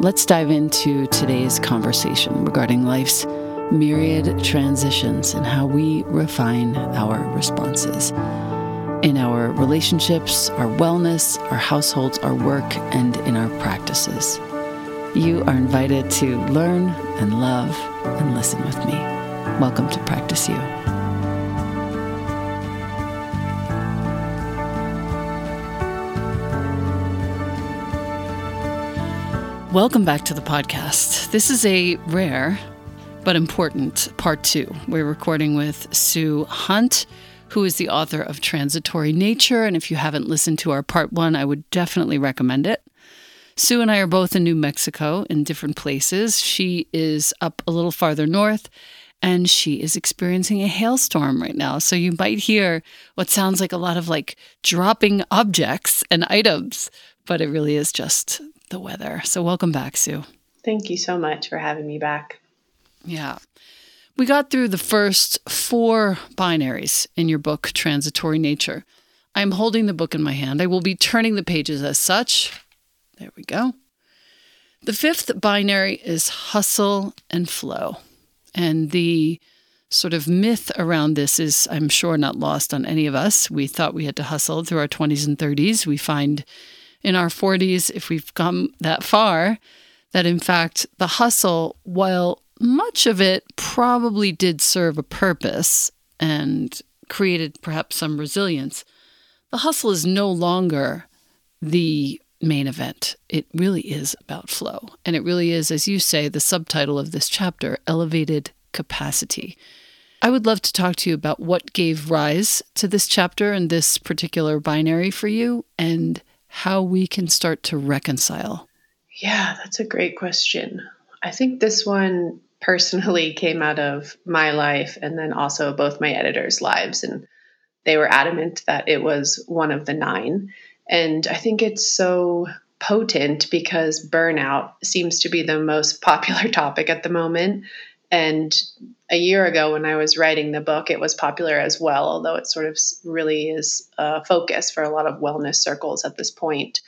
Let's dive into today's conversation regarding life's myriad transitions and how we refine our responses in our relationships, our wellness, our households, our work, and in our practices. You are invited to learn and love and listen with me. Welcome to Practice You. Welcome back to the podcast. This is a rare but important part two. We're recording with Sue Hunt, who is the author of Transitory Nature. And if you haven't listened to our part one, I would definitely recommend it. Sue and I are both in New Mexico in different places. She is up a little farther north and she is experiencing a hailstorm right now. So you might hear what sounds like a lot of like dropping objects and items, but it really is just the weather. So welcome back, Sue. Thank you so much for having me back. Yeah. We got through the first four binaries in your book, Transitory Nature. I'm holding the book in my hand. I will be turning the pages as such. There we go. The fifth binary is hustle and flow. And the sort of myth around this is, I'm sure, not lost on any of us. We thought we had to hustle through our 20s and 30s. We find in our 40s, if we've come that far, that in fact the hustle, while much of it probably did serve a purpose and created perhaps some resilience, the hustle is no longer the main event. It really is about flow. And it really is, as you say, the subtitle of this chapter elevated capacity. I would love to talk to you about what gave rise to this chapter and this particular binary for you and how we can start to reconcile. Yeah, that's a great question. I think this one personally came out of my life and then also both my editors' lives. And they were adamant that it was one of the nine. And I think it's so potent because burnout seems to be the most popular topic at the moment. And a year ago, when I was writing the book, it was popular as well, although it sort of really is a focus for a lot of wellness circles at this point.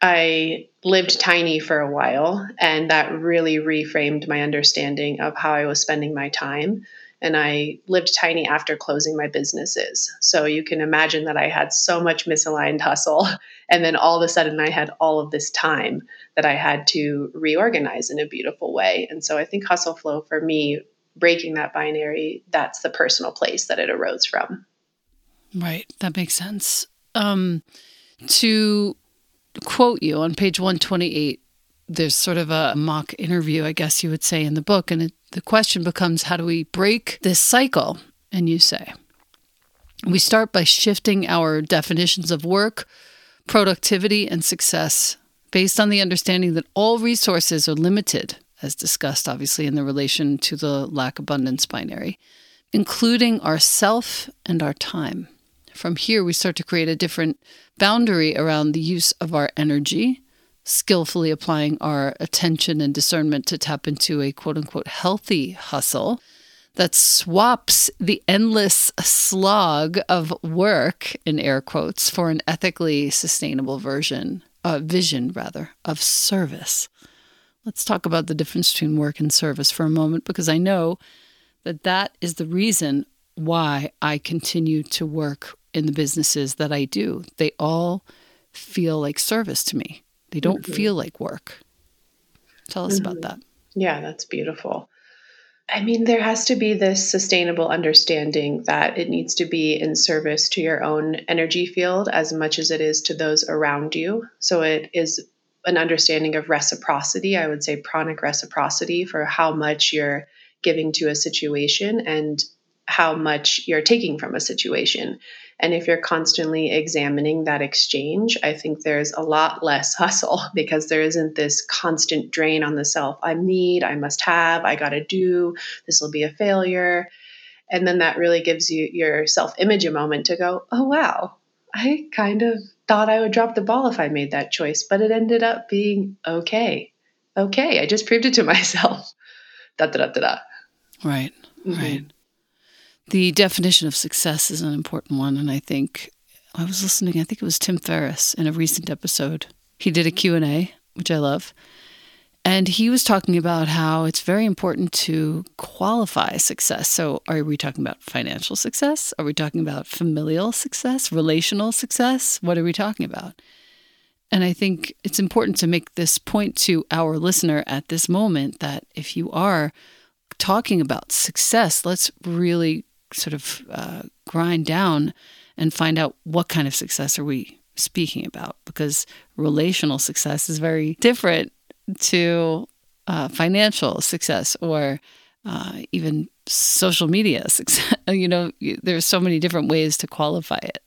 I lived tiny for a while, and that really reframed my understanding of how I was spending my time and I lived tiny after closing my businesses. So you can imagine that I had so much misaligned hustle. And then all of a sudden, I had all of this time that I had to reorganize in a beautiful way. And so I think hustle flow for me, breaking that binary, that's the personal place that it arose from. Right. That makes sense. Um, to quote you on page 128, there's sort of a mock interview, I guess you would say, in the book. And it, the question becomes how do we break this cycle? And you say, we start by shifting our definitions of work, productivity, and success based on the understanding that all resources are limited, as discussed obviously in the relation to the lack abundance binary, including our self and our time. From here, we start to create a different boundary around the use of our energy skillfully applying our attention and discernment to tap into a quote unquote healthy hustle that swaps the endless slog of work in air quotes for an ethically sustainable version uh, vision rather of service. Let's talk about the difference between work and service for a moment because i know that that is the reason why i continue to work in the businesses that i do. They all feel like service to me they don't mm-hmm. feel like work. Tell us mm-hmm. about that. Yeah, that's beautiful. I mean, there has to be this sustainable understanding that it needs to be in service to your own energy field as much as it is to those around you. So it is an understanding of reciprocity. I would say pranic reciprocity for how much you're giving to a situation and how much you're taking from a situation. And if you're constantly examining that exchange, I think there's a lot less hustle because there isn't this constant drain on the self. I need, I must have, I got to do, this will be a failure. And then that really gives you your self image a moment to go, oh, wow, I kind of thought I would drop the ball if I made that choice, but it ended up being okay. Okay, I just proved it to myself. Da da da da. Right, mm-hmm. right the definition of success is an important one and i think i was listening i think it was tim ferriss in a recent episode. He did a mm-hmm. q&a which i love and he was talking about how it's very important to qualify success. So are we talking about financial success? Are we talking about familial success? Relational success? What are we talking about? And i think it's important to make this point to our listener at this moment that if you are talking about success, let's really sort of uh, grind down and find out what kind of success are we speaking about because relational success is very different to uh, financial success or uh, even social media success. you know, there's so many different ways to qualify it.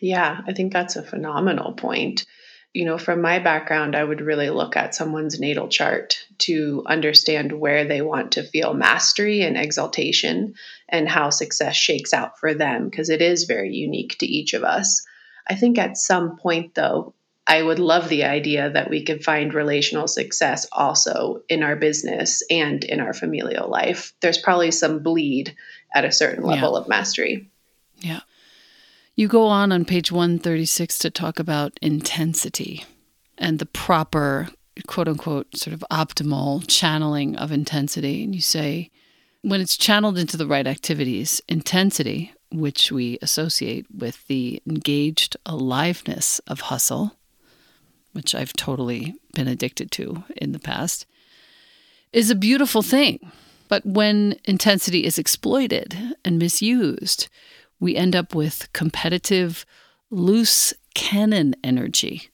Yeah, I think that's a phenomenal point. you know, from my background, I would really look at someone's natal chart to understand where they want to feel mastery and exaltation and how success shakes out for them, because it is very unique to each of us. I think at some point, though, I would love the idea that we could find relational success also in our business and in our familial life. There's probably some bleed at a certain level yeah. of mastery. Yeah. You go on on page 136 to talk about intensity and the proper, quote unquote, sort of optimal channeling of intensity. And you say, when it's channeled into the right activities, intensity, which we associate with the engaged aliveness of hustle, which I've totally been addicted to in the past, is a beautiful thing. But when intensity is exploited and misused, we end up with competitive, loose cannon energy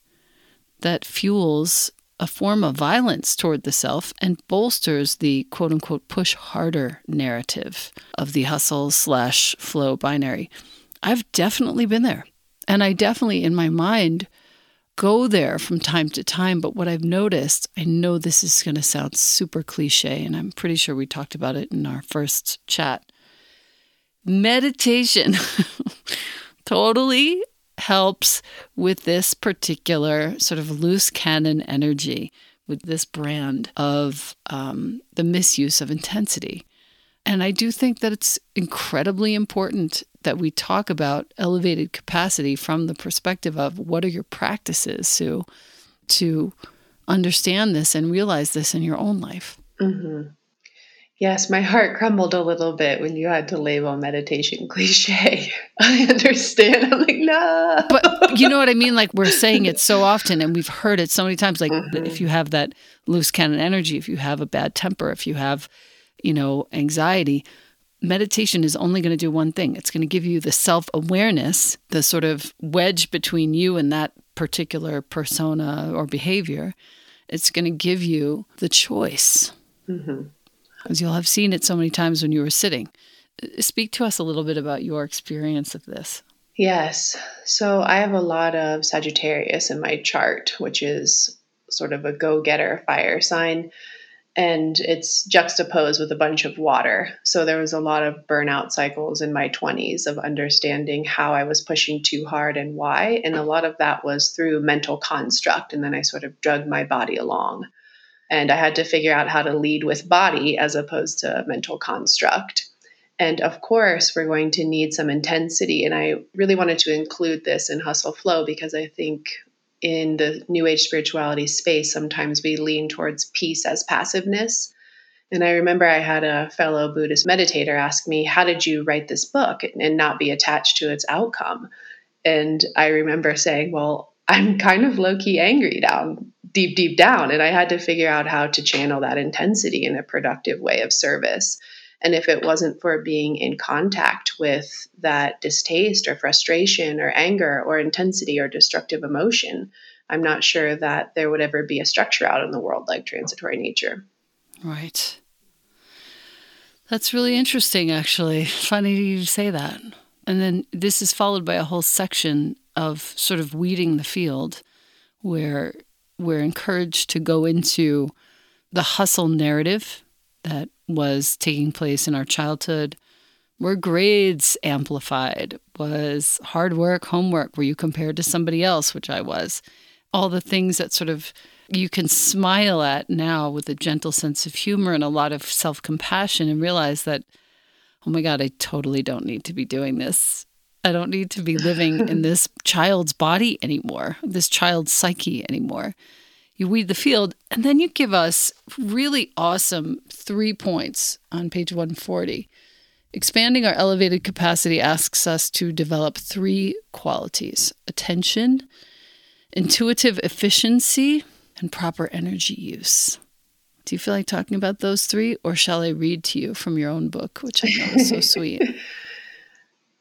that fuels a form of violence toward the self and bolsters the quote unquote push harder narrative of the hustle slash flow binary. I've definitely been there. And I definitely, in my mind, go there from time to time. But what I've noticed, I know this is going to sound super cliche, and I'm pretty sure we talked about it in our first chat meditation totally helps with this particular sort of loose cannon energy, with this brand of um, the misuse of intensity. And I do think that it's incredibly important that we talk about elevated capacity from the perspective of what are your practices, Sue, to understand this and realize this in your own life. Mm-hmm. Yes, my heart crumbled a little bit when you had to label meditation cliche. I understand. I'm like, no. But you know what I mean? Like we're saying it so often and we've heard it so many times. Like mm-hmm. if you have that loose cannon energy, if you have a bad temper, if you have, you know, anxiety, meditation is only going to do one thing. It's going to give you the self awareness, the sort of wedge between you and that particular persona or behavior. It's going to give you the choice. Mm-hmm as you'll have seen it so many times when you were sitting. Uh, speak to us a little bit about your experience of this. Yes. So I have a lot of Sagittarius in my chart, which is sort of a go getter fire sign. And it's juxtaposed with a bunch of water. So there was a lot of burnout cycles in my 20s of understanding how I was pushing too hard and why. And a lot of that was through mental construct. And then I sort of drug my body along. And I had to figure out how to lead with body as opposed to mental construct. And of course, we're going to need some intensity. And I really wanted to include this in Hustle Flow because I think in the New Age spirituality space, sometimes we lean towards peace as passiveness. And I remember I had a fellow Buddhist meditator ask me, How did you write this book and not be attached to its outcome? And I remember saying, Well, I'm kind of low key angry down deep, deep down. And I had to figure out how to channel that intensity in a productive way of service. And if it wasn't for being in contact with that distaste or frustration or anger or intensity or destructive emotion, I'm not sure that there would ever be a structure out in the world like transitory nature. Right. That's really interesting, actually. Funny you say that. And then this is followed by a whole section of sort of weeding the field where we're encouraged to go into the hustle narrative that was taking place in our childhood. Were grades amplified? Was hard work, homework? Were you compared to somebody else, which I was? All the things that sort of you can smile at now with a gentle sense of humor and a lot of self compassion and realize that, oh my God, I totally don't need to be doing this. I don't need to be living in this child's body anymore, this child's psyche anymore. You weed the field, and then you give us really awesome three points on page 140. Expanding our elevated capacity asks us to develop three qualities attention, intuitive efficiency, and proper energy use. Do you feel like talking about those three, or shall I read to you from your own book, which I know is so sweet?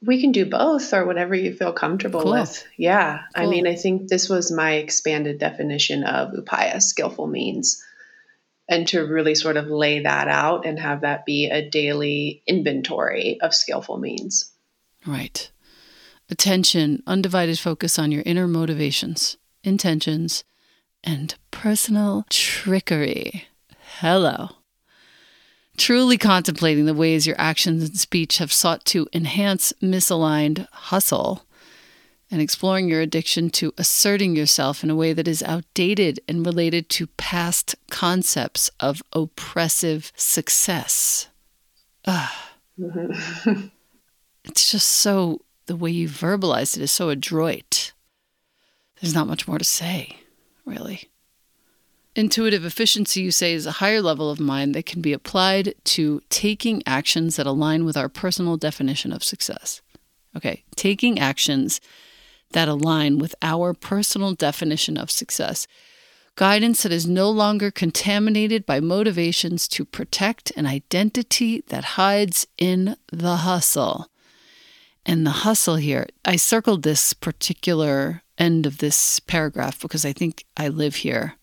We can do both or whatever you feel comfortable cool. with. Yeah. Cool. I mean, I think this was my expanded definition of upaya, skillful means. And to really sort of lay that out and have that be a daily inventory of skillful means. Right. Attention, undivided focus on your inner motivations. intentions, and personal trickery. Hello. Truly contemplating the ways your actions and speech have sought to enhance misaligned hustle and exploring your addiction to asserting yourself in a way that is outdated and related to past concepts of oppressive success. Mm-hmm. it's just so, the way you verbalized it is so adroit. There's not much more to say, really. Intuitive efficiency, you say, is a higher level of mind that can be applied to taking actions that align with our personal definition of success. Okay, taking actions that align with our personal definition of success. Guidance that is no longer contaminated by motivations to protect an identity that hides in the hustle. And the hustle here, I circled this particular end of this paragraph because I think I live here.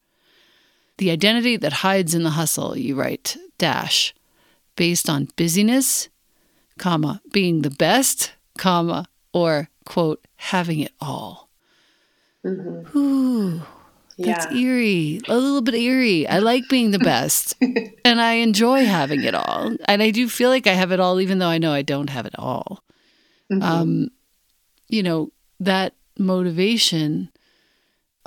The identity that hides in the hustle, you write, dash, based on busyness, comma, being the best, comma, or quote, having it all. Mm-hmm. Ooh, that's yeah. eerie. A little bit eerie. I like being the best and I enjoy having it all. And I do feel like I have it all, even though I know I don't have it all. Mm-hmm. Um, you know, that motivation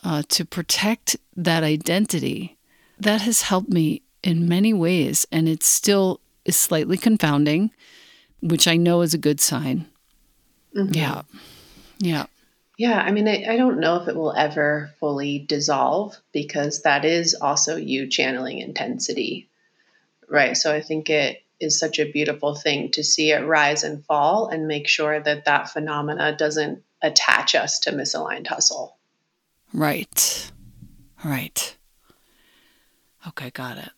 uh, to protect that identity, that has helped me in many ways. And it still is slightly confounding, which I know is a good sign. Mm-hmm. Yeah. Yeah. Yeah. I mean, I, I don't know if it will ever fully dissolve because that is also you channeling intensity. Right. So I think it is such a beautiful thing to see it rise and fall and make sure that that phenomena doesn't attach us to misaligned hustle. Right. Right. Okay, got it.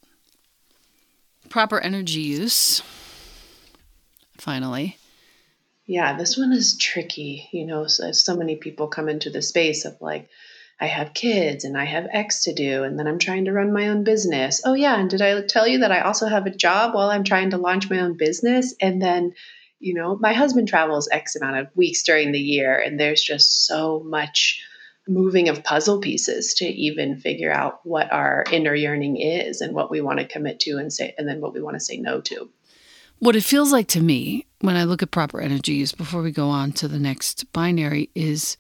Proper energy use. Finally yeah, this one is tricky. You know, so, uh, so many people come into the space of like, I have kids and I have X to do, and then I'm trying to run my own business. Oh, yeah. And did I tell you that I also have a job while I'm trying to launch my own business? And then, you know, my husband travels X amount of weeks during the year, and there's just so much moving of puzzle pieces to even figure out what our inner yearning is and what we want to commit to and say, and then what we want to say no to. What it feels like to me when I look at proper energy use before we go on to the next binary is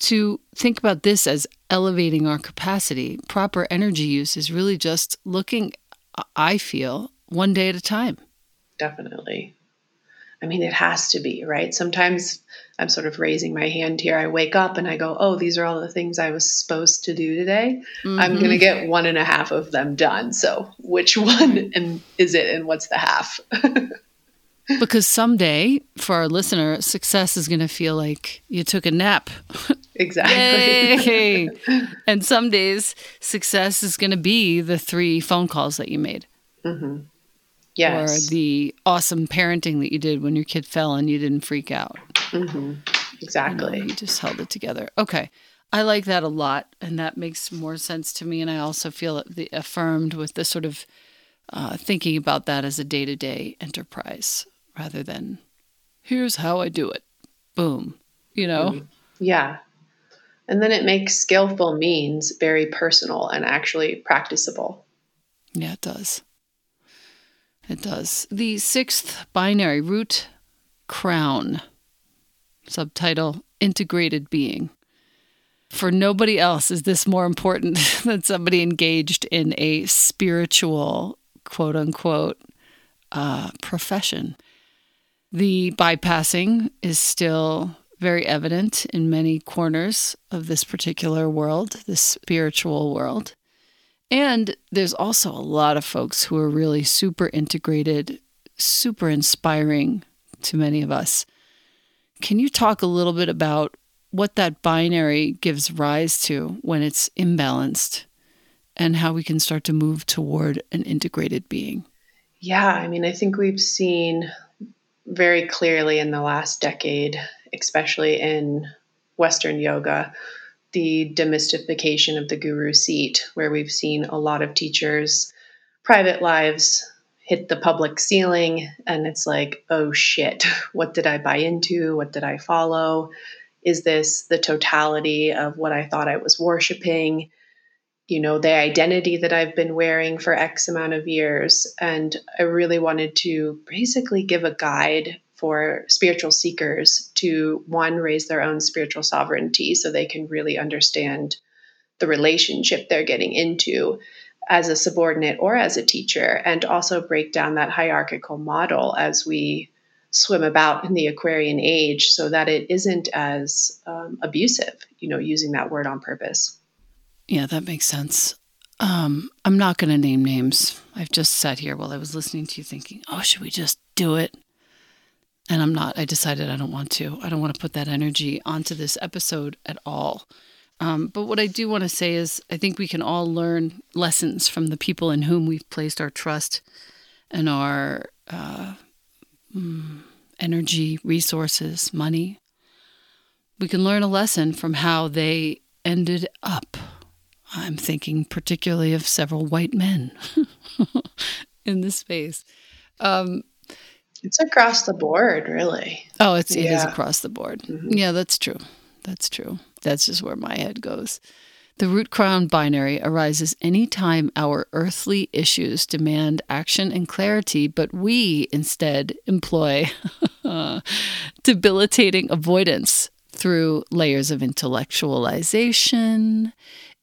to think about this as elevating our capacity. Proper energy use is really just looking, I feel, one day at a time. Definitely. I mean, it has to be, right? Sometimes I'm sort of raising my hand here. I wake up and I go, oh, these are all the things I was supposed to do today. Mm-hmm. I'm going to get one and a half of them done. So, which one and is it and what's the half? because someday, for our listener, success is going to feel like you took a nap. Exactly. and some days, success is going to be the three phone calls that you made. Mm-hmm. Yes. Or the awesome parenting that you did when your kid fell and you didn't freak out. Mm-hmm. Exactly. You, know, just held it together. Okay. I like that a lot. And that makes more sense to me. And I also feel the, affirmed with the sort of uh, thinking about that as a day to day enterprise rather than here's how I do it. Boom. You know? Mm-hmm. Yeah. And then it makes skillful means very personal and actually practicable. Yeah, it does. It does. The sixth binary root crown, subtitle integrated being. For nobody else is this more important than somebody engaged in a spiritual, quote unquote, uh, profession. The bypassing is still very evident in many corners of this particular world, this spiritual world. And there's also a lot of folks who are really super integrated, super inspiring to many of us. Can you talk a little bit about what that binary gives rise to when it's imbalanced and how we can start to move toward an integrated being? Yeah, I mean, I think we've seen very clearly in the last decade, especially in Western yoga, the demystification of the guru seat, where we've seen a lot of teachers' private lives hit the public ceiling, and it's like, oh shit, what did I buy into? What did I follow? Is this the totality of what I thought I was worshiping? You know, the identity that I've been wearing for X amount of years. And I really wanted to basically give a guide for spiritual seekers to one, raise their own spiritual sovereignty so they can really understand the relationship they're getting into as a subordinate or as a teacher, and also break down that hierarchical model as we swim about in the Aquarian age so that it isn't as um, abusive, you know, using that word on purpose. Yeah, that makes sense. Um, I'm not going to name names. I've just sat here while I was listening to you thinking, oh, should we just do it? And I'm not. I decided I don't want to. I don't want to put that energy onto this episode at all. Um, but what I do want to say is, I think we can all learn lessons from the people in whom we've placed our trust and our uh, mm, energy, resources, money. We can learn a lesson from how they ended up. I'm thinking particularly of several white men in this space. Um, it's across the board, really. Oh, it's yeah. it is across the board. Mm-hmm. Yeah, that's true. That's true. That's just where my head goes. The root crown binary arises anytime our earthly issues demand action and clarity, but we instead employ debilitating avoidance through layers of intellectualization,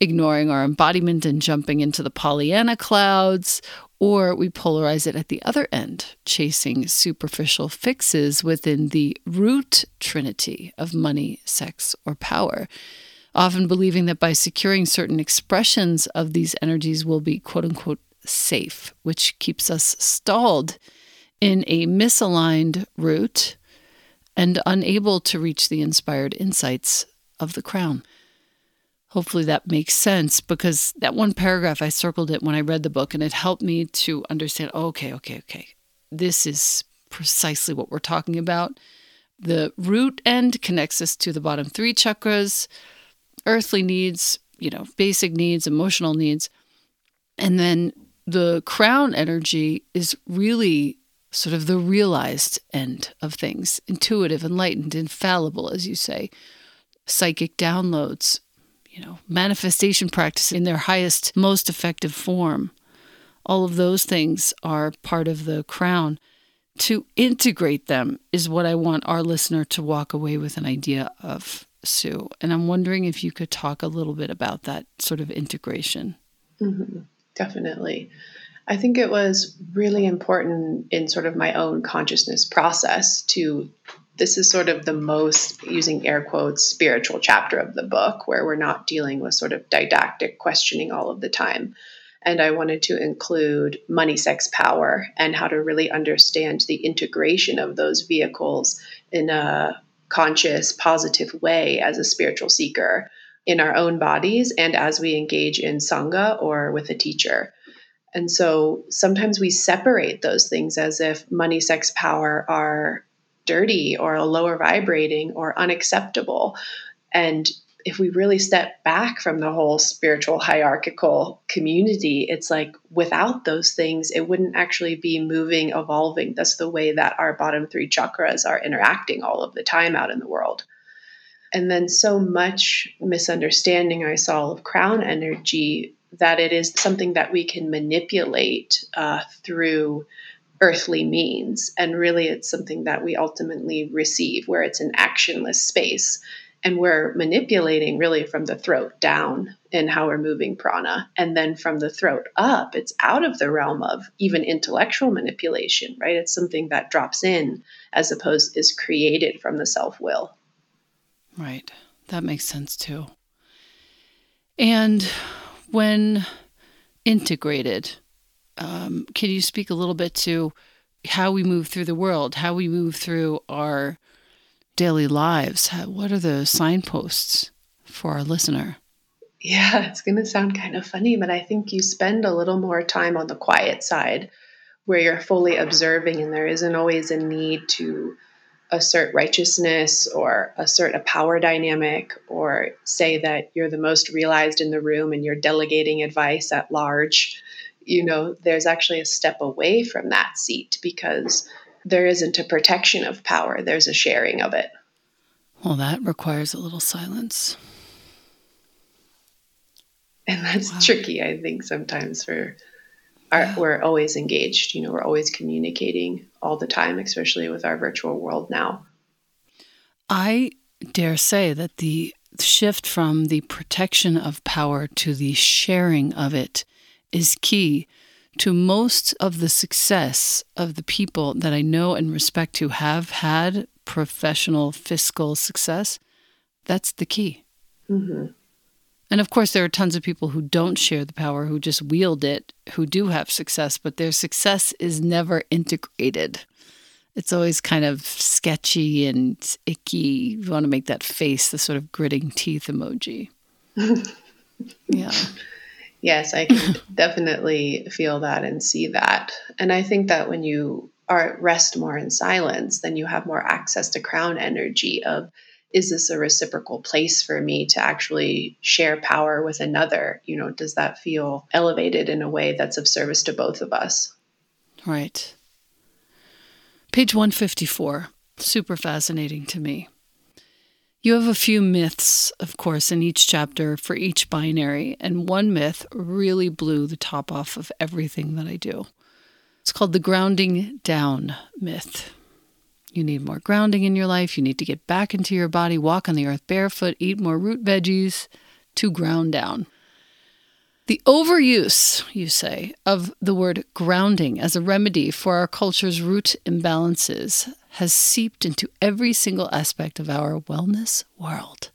ignoring our embodiment and jumping into the Pollyanna clouds, or we polarize it at the other end, chasing superficial fixes within the root trinity of money, sex, or power often believing that by securing certain expressions of these energies will be quote unquote safe, which keeps us stalled in a misaligned root and unable to reach the inspired insights of the crown. Hopefully that makes sense because that one paragraph, I circled it when I read the book and it helped me to understand oh, okay, okay, okay. This is precisely what we're talking about. The root end connects us to the bottom three chakras earthly needs, you know, basic needs, emotional needs. And then the crown energy is really sort of the realized end of things intuitive, enlightened, infallible, as you say, psychic downloads, you know, manifestation practice in their highest, most effective form. All of those things are part of the crown. To integrate them is what I want our listener to walk away with an idea of. Sue. And I'm wondering if you could talk a little bit about that sort of integration. Mm-hmm. Definitely. I think it was really important in sort of my own consciousness process to. This is sort of the most, using air quotes, spiritual chapter of the book where we're not dealing with sort of didactic questioning all of the time. And I wanted to include money, sex, power, and how to really understand the integration of those vehicles in a conscious, positive way as a spiritual seeker in our own bodies and as we engage in Sangha or with a teacher. And so sometimes we separate those things as if money, sex, power are dirty or lower vibrating or unacceptable. And if we really step back from the whole spiritual hierarchical community, it's like without those things, it wouldn't actually be moving, evolving. That's the way that our bottom three chakras are interacting all of the time out in the world. And then so much misunderstanding I saw of crown energy that it is something that we can manipulate uh, through earthly means. And really, it's something that we ultimately receive, where it's an actionless space and we're manipulating really from the throat down in how we're moving prana. And then from the throat up it's out of the realm of even intellectual manipulation right? It's something that drops in as opposed is created from the self will right. That makes sense too. And when integrated um, can you speak a little bit to how we move through the world how we move through our daily lives, what are the signposts for our listener? Yeah, it's going to sound kind of funny, but I think you spend a little more time on the quiet side where you're fully observing and there isn't always a need to assert righteousness or assert a power dynamic or say that you're the most realized in the room and you're delegating advice at large. You know, there's actually a step away from that seat because there isn't a protection of power, there's a sharing of it. Well, that requires a little silence. And that's wow. tricky, I think, sometimes for our, yeah. we're always engaged. You know, we're always communicating all the time, especially with our virtual world now. I dare say that the shift from the protection of power to the sharing of it is key to most of the success of the people that I know and respect who have had professional fiscal success. That's the key. Mm-hmm. And of course, there are tons of people who don't share the power, who just wield it, who do have success, but their success is never integrated. It's always kind of sketchy and icky. You want to make that face, the sort of gritting teeth emoji. yeah. Yes, I can definitely feel that and see that. And I think that when you are at rest more in silence, then you have more access to crown energy of is this a reciprocal place for me to actually share power with another? You know, does that feel elevated in a way that's of service to both of us? Right. Page 154, super fascinating to me. You have a few myths, of course, in each chapter for each binary, and one myth really blew the top off of everything that I do. It's called the grounding down myth. You need more grounding in your life. You need to get back into your body, walk on the earth barefoot, eat more root veggies to ground down. The overuse, you say, of the word grounding as a remedy for our culture's root imbalances has seeped into every single aspect of our wellness world.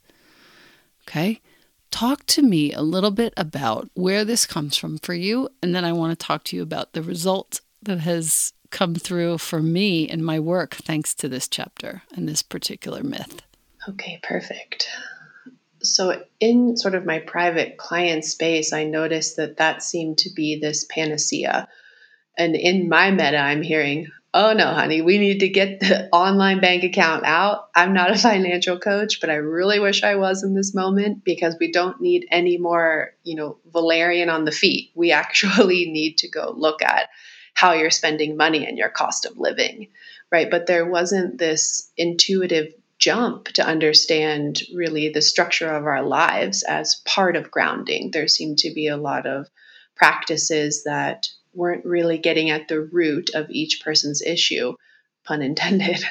Okay? Talk to me a little bit about where this comes from for you, and then I want to talk to you about the result that has come through for me in my work thanks to this chapter and this particular myth. Okay, perfect. So, in sort of my private client space, I noticed that that seemed to be this panacea. And in my meta, I'm hearing, oh no, honey, we need to get the online bank account out. I'm not a financial coach, but I really wish I was in this moment because we don't need any more, you know, Valerian on the feet. We actually need to go look at how you're spending money and your cost of living, right? But there wasn't this intuitive jump to understand really the structure of our lives as part of grounding. There seemed to be a lot of practices that weren't really getting at the root of each person's issue, pun intended.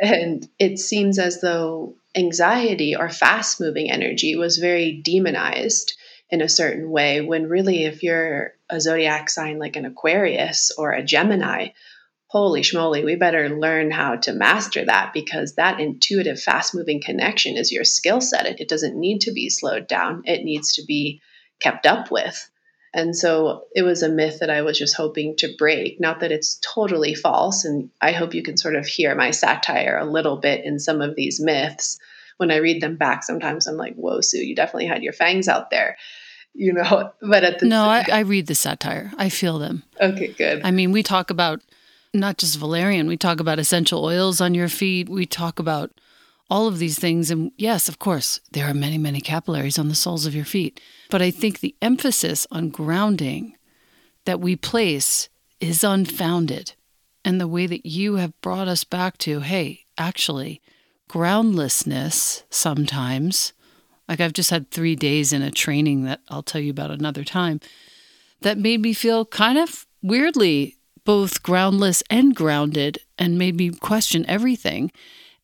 and it seems as though anxiety or fast moving energy was very demonized in a certain way when really if you're a zodiac sign like an aquarius or a gemini holy schmoly we better learn how to master that because that intuitive fast moving connection is your skill set it, it doesn't need to be slowed down it needs to be kept up with and so it was a myth that I was just hoping to break. Not that it's totally false. And I hope you can sort of hear my satire a little bit in some of these myths. When I read them back, sometimes I'm like, whoa, Sue, you definitely had your fangs out there you know but at the no I, I read the satire i feel them okay good i mean we talk about not just valerian we talk about essential oils on your feet. We talk about all of these things. And yes of course there are many many capillaries on the soles of your feet. But i think the emphasis on grounding that we place is unfounded. And the way that you have brought us back to hey actually groundlessness sometimes like I've just had three days in a training that I'll tell you about another time that made me feel kind of weirdly both groundless and grounded and made me question everything.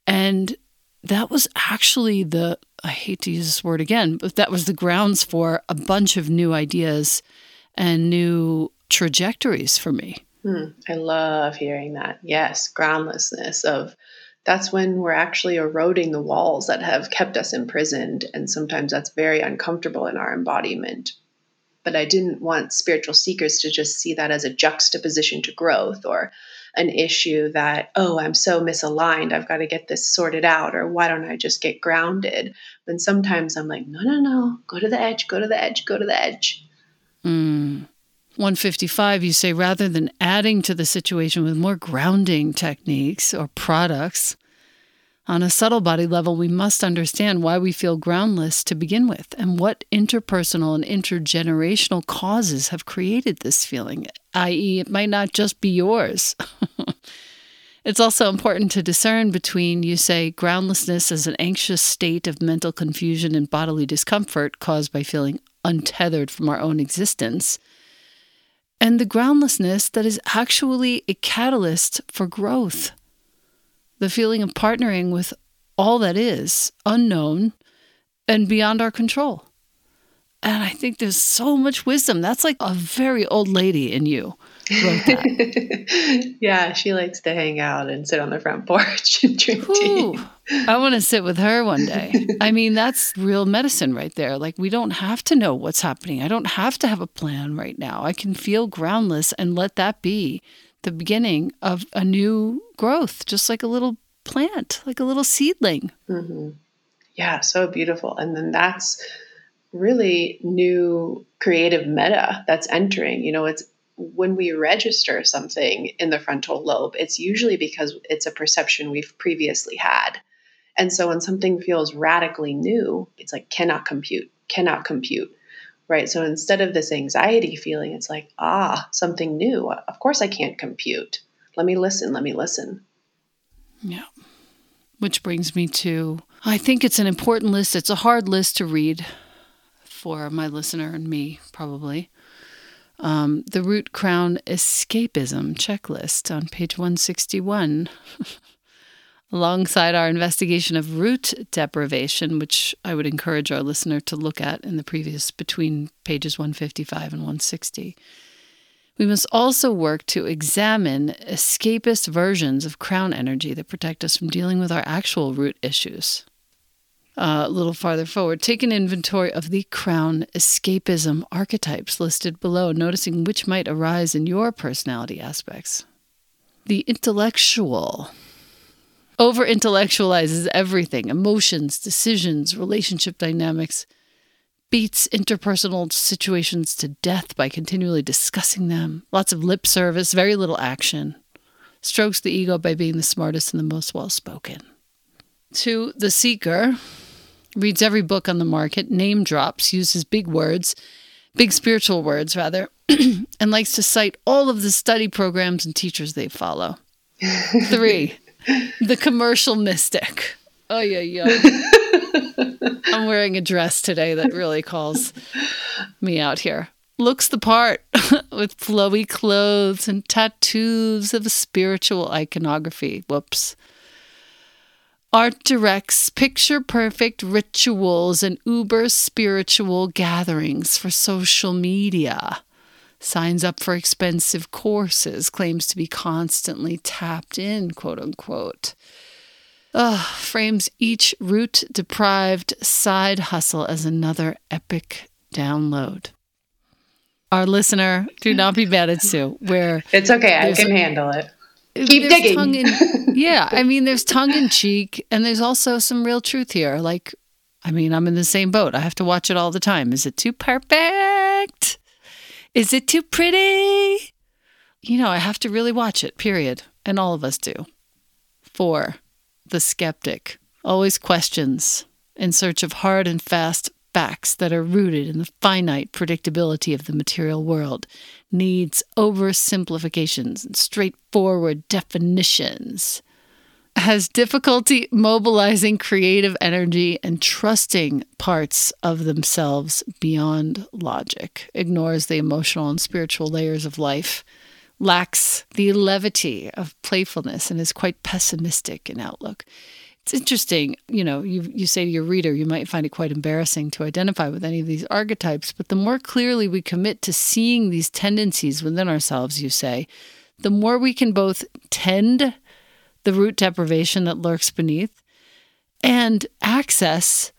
And that was actually the, I hate to use this word again, but that was the grounds for a bunch of new ideas and new trajectories for me. Hmm, I love hearing that. Yes, groundlessness of that's when we're actually eroding the walls that have kept us imprisoned. And sometimes that's very uncomfortable in our embodiment. But I didn't want spiritual seekers to just see that as a juxtaposition to growth or an issue that, oh, I'm so misaligned. I've got to get this sorted out. Or why don't I just get grounded? When sometimes I'm like, no, no, no, go to the edge, go to the edge, go to the edge. Mm. 155, you say rather than adding to the situation with more grounding techniques or products, on a subtle body level, we must understand why we feel groundless to begin with and what interpersonal and intergenerational causes have created this feeling, i.e., it might not just be yours. It's also important to discern between, you say, groundlessness as an anxious state of mental confusion and bodily discomfort caused by feeling untethered from our own existence, and the groundlessness that is actually a catalyst for growth. The feeling of partnering with all that is unknown and beyond our control. And I think there's so much wisdom. That's like a very old lady in you yeah, she likes to hang out and sit on the front porch and drink Ooh, tea. I want to sit with her one day. I mean, that's real medicine right there. Like, we don't have to know what's happening. I don't have to have a plan right now. I can feel groundless and let that be the beginning of a new growth, just like a little plant, like a little seedling. Mm-hmm. Yeah, so beautiful. And then that's really new creative meta that's entering. You know, it's when we register something in the frontal lobe, it's usually because it's a perception we've previously had. And so when something feels radically new, it's like cannot compute, cannot compute. Right. So instead of this anxiety feeling, it's like, ah, something new. Of course I can't compute. Let me listen. Let me listen. Yeah. Which brings me to I think it's an important list. It's a hard list to read for my listener and me, probably um, the root crown escapism checklist on page 161, alongside our investigation of root deprivation, which I would encourage our listener to look at in the previous between pages 155 and 160. We must also work to examine escapist versions of crown energy that protect us from dealing with our actual root issues uh, a little farther forward, take an inventory of the crown escapism archetypes listed below, noticing which might arise in your personality aspects. The intellectual over intellectualizes everything emotions, decisions, relationship dynamics, beats interpersonal situations to death by continually discussing them. Lots of lip service, very little action. Strokes the ego by being the smartest and the most well spoken. To the seeker, reads every book on the market, name drops, uses big words, big spiritual words rather, and likes to cite all of the study programs and teachers they follow. Three, the commercial mystic. Oh, yeah, yeah. I'm wearing a dress today that really calls me out here. Looks the part with flowy clothes and tattoos of spiritual iconography. Whoops. Art directs picture perfect rituals and uber spiritual gatherings for social media. Signs up for expensive courses, claims to be constantly tapped in, quote unquote. Ugh, frames each root deprived side hustle as another epic download. Our listener, do not be mad at Sue, where it's okay, I can handle it keep digging. In, yeah, I mean, there's tongue in cheek, and there's also some real truth here. Like, I mean, I'm in the same boat. I have to watch it all the time. Is it too perfect? Is it too pretty? You know, I have to really watch it, period. And all of us do. Four, the skeptic always questions in search of hard and fast facts that are rooted in the finite predictability of the material world needs oversimplifications and straightforward definitions, has difficulty mobilizing creative energy and trusting parts of themselves beyond logic, ignores the emotional and spiritual layers of life, lacks the levity of playfulness, and is quite pessimistic in outlook. It's interesting, you know, you you say to your reader, you might find it quite embarrassing to identify with any of these archetypes, but the more clearly we commit to seeing these tendencies within ourselves, you say, the more we can both tend the root deprivation that lurks beneath and access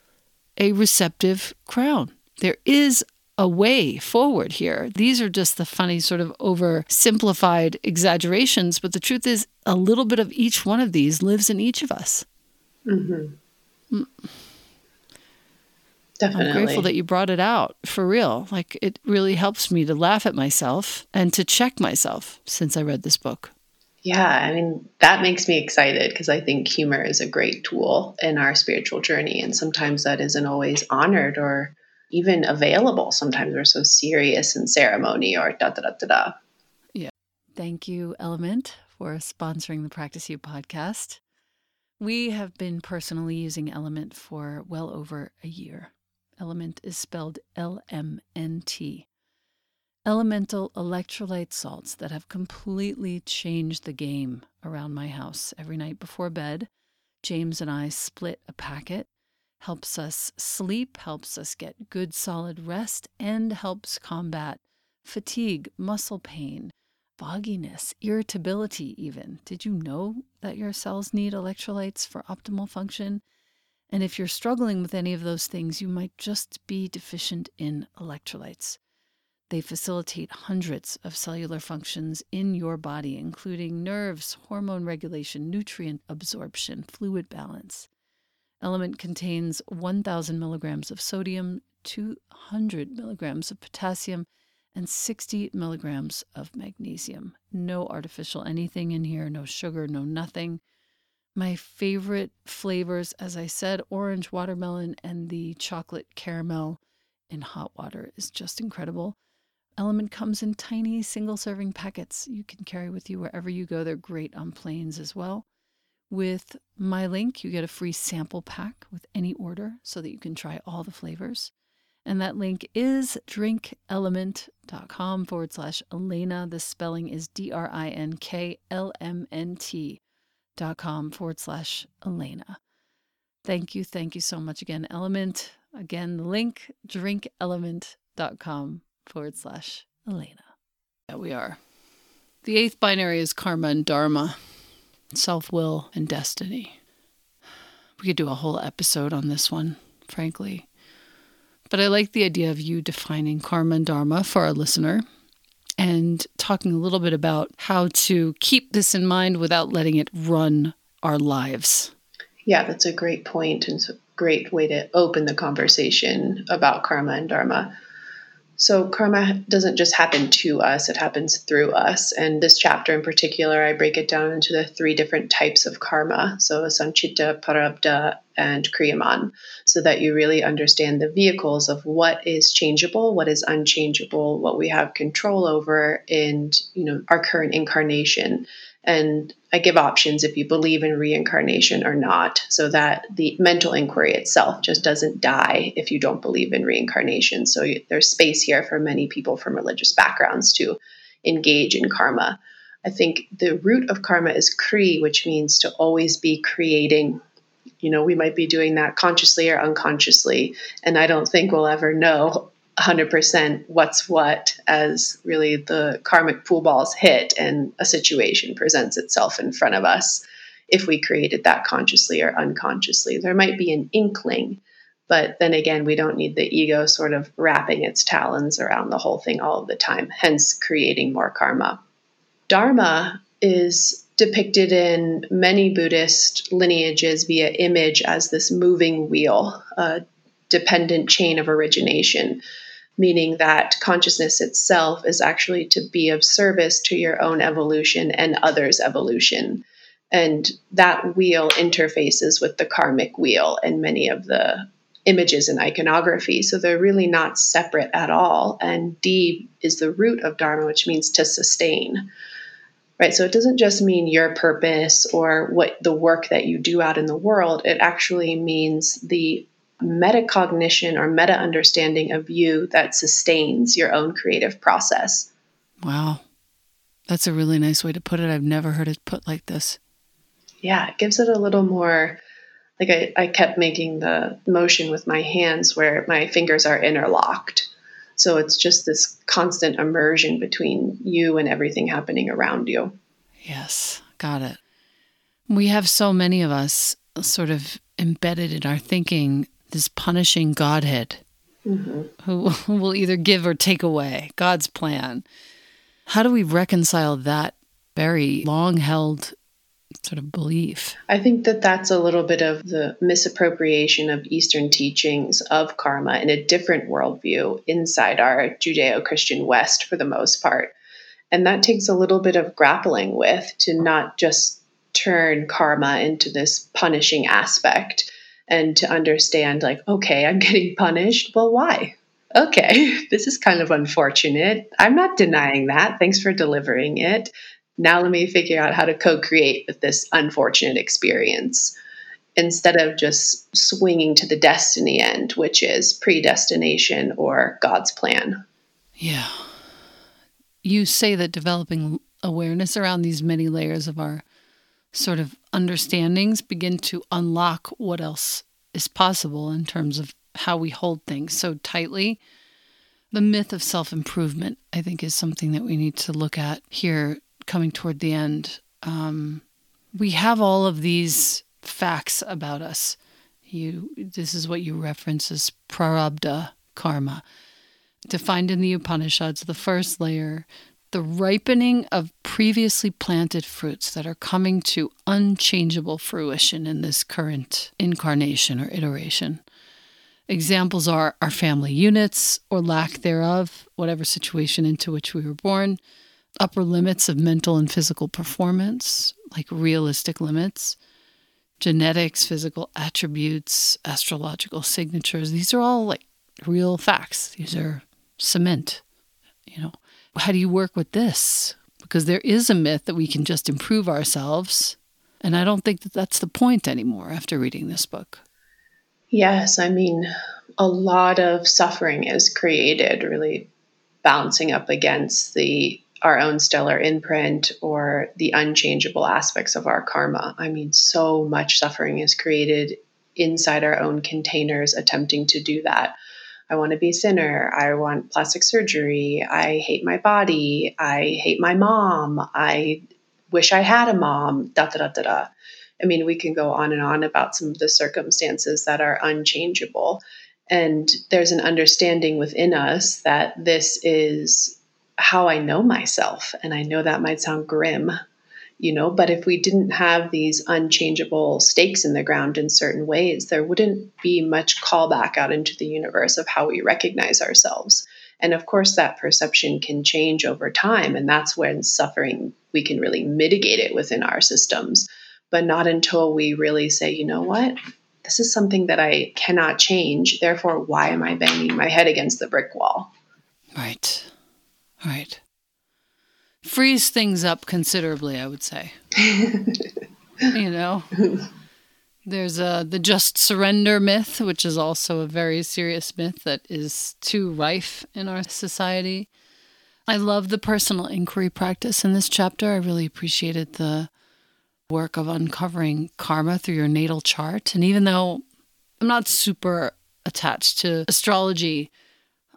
a receptive crown. There is a way forward here. These are just the funny, sort of oversimplified exaggerations, but the truth is, a little bit of each one of these lives in each of us. Mm-hmm. Definitely. I'm grateful that you brought it out for real. Like it really helps me to laugh at myself and to check myself since I read this book. Yeah, I mean, that makes me excited because I think humor is a great tool in our spiritual journey. And sometimes that isn't always honored or even available. Sometimes we're so serious in ceremony or da da da da da. Yeah. Thank you, Element, for sponsoring the Practice You podcast. We have been personally using Element for well over a year. Element is spelled L M N T. Elemental electrolyte salts that have completely changed the game around my house. Every night before bed, James and I split a packet. Helps us sleep, helps us get good solid rest, and helps combat fatigue, muscle pain, fogginess, irritability, even. Did you know that your cells need electrolytes for optimal function? And if you're struggling with any of those things, you might just be deficient in electrolytes. They facilitate hundreds of cellular functions in your body, including nerves, hormone regulation, nutrient absorption, fluid balance. Element contains 1,000 milligrams of sodium, 200 milligrams of potassium, and 60 milligrams of magnesium. No artificial anything in here, no sugar, no nothing. My favorite flavors, as I said, orange watermelon and the chocolate caramel in hot water is just incredible. Element comes in tiny single serving packets you can carry with you wherever you go. They're great on planes as well. With my link, you get a free sample pack with any order so that you can try all the flavors. And that link is drinkelement.com forward slash Elena. The spelling is D R I N K L M N T dot com forward slash Elena. Thank you. Thank you so much again, Element. Again, the link drinkelement.com forward slash Elena. Yeah, we are. The eighth binary is karma and dharma, self will and destiny. We could do a whole episode on this one, frankly. But I like the idea of you defining karma and dharma for our listener and talking a little bit about how to keep this in mind without letting it run our lives. Yeah, that's a great point and it's a great way to open the conversation about karma and dharma. So, karma doesn't just happen to us, it happens through us. And this chapter in particular, I break it down into the three different types of karma. So, Sanchita, Prarabdha, and Kriyaman, so that you really understand the vehicles of what is changeable, what is unchangeable, what we have control over in you know, our current incarnation and I give options if you believe in reincarnation or not, so that the mental inquiry itself just doesn't die if you don't believe in reincarnation. So there's space here for many people from religious backgrounds to engage in karma. I think the root of karma is kri, which means to always be creating. You know, we might be doing that consciously or unconsciously, and I don't think we'll ever know 100% what's what as really the karmic pool balls hit and a situation presents itself in front of us if we created that consciously or unconsciously. There might be an inkling, but then again, we don't need the ego sort of wrapping its talons around the whole thing all of the time, hence creating more karma. Dharma is depicted in many Buddhist lineages via image as this moving wheel, a dependent chain of origination meaning that consciousness itself is actually to be of service to your own evolution and others' evolution. And that wheel interfaces with the karmic wheel and many of the images and iconography. So they're really not separate at all. And D is the root of Dharma, which means to sustain. Right. So it doesn't just mean your purpose or what the work that you do out in the world. It actually means the metacognition or meta understanding of you that sustains your own creative process. Wow. That's a really nice way to put it. I've never heard it put like this. Yeah, it gives it a little more like I, I kept making the motion with my hands where my fingers are interlocked. So it's just this constant immersion between you and everything happening around you. Yes, got it. We have so many of us sort of embedded in our thinking this punishing Godhead mm-hmm. who, will either give or take away God's plan. How do we reconcile that very long held sort of belief? I think that that's a little bit of the misappropriation of Eastern teachings of karma in a different worldview inside our Judeo Christian West for the most part. And that takes a little bit of grappling with to not just turn karma into this punishing aspect and to understand, like, okay, I'm getting punished. Well, why? Okay, this is kind of unfortunate. I'm not denying that. Thanks for delivering it. Now let me figure out how to co create with this unfortunate experience instead of just swinging to the destiny end, which is predestination or God's plan. Yeah. You say that developing awareness around these many layers of our sort of understandings begin to unlock what else is possible in terms of how we hold things so tightly. The myth of self improvement, I think, is something that we need to look at here coming toward the end. Um, we have all of these facts about us. You, this is what you reference as prarabdha karma. Defined in the Upanishads, the first layer, the ripening of previously planted fruits that are coming to unchangeable fruition in this current incarnation or iteration. Examples are our family units or lack thereof, whatever situation into which we were born, upper limits of mental and physical performance, like realistic limits, genetics, physical attributes, astrological signatures. These are all like real facts. These are cement. You know, how do you work with this? Because there is a myth that we can just improve ourselves. And I don't think that that's the point anymore after reading this book. Yes, I mean, a lot of suffering is created really bouncing up against the our own stellar imprint or the unchangeable aspects of our karma. I mean, so much suffering is created inside our own containers attempting to do that. I want to be thinner. I want plastic surgery. I hate my body. I hate my mom. I wish I had a mom. Da da da da da. I mean, we can go on and on about some of the circumstances that are unchangeable. And there's an understanding within us that this is how I know myself. And I know that might sound grim, you know, but if we didn't have these unchangeable stakes in the ground in certain ways, there wouldn't be much callback out into the universe of how we recognize ourselves. And of course, that perception can change over time. And that's when suffering, we can really mitigate it within our systems, but not until we really say, you know what? This is something that I cannot change. Therefore, why am I banging my head against the brick wall? Right. Right. Freeze things up considerably, I would say. you know, there's uh, the just surrender myth, which is also a very serious myth that is too rife in our society. I love the personal inquiry practice in this chapter. I really appreciated the work of uncovering karma through your natal chart. And even though I'm not super attached to astrology,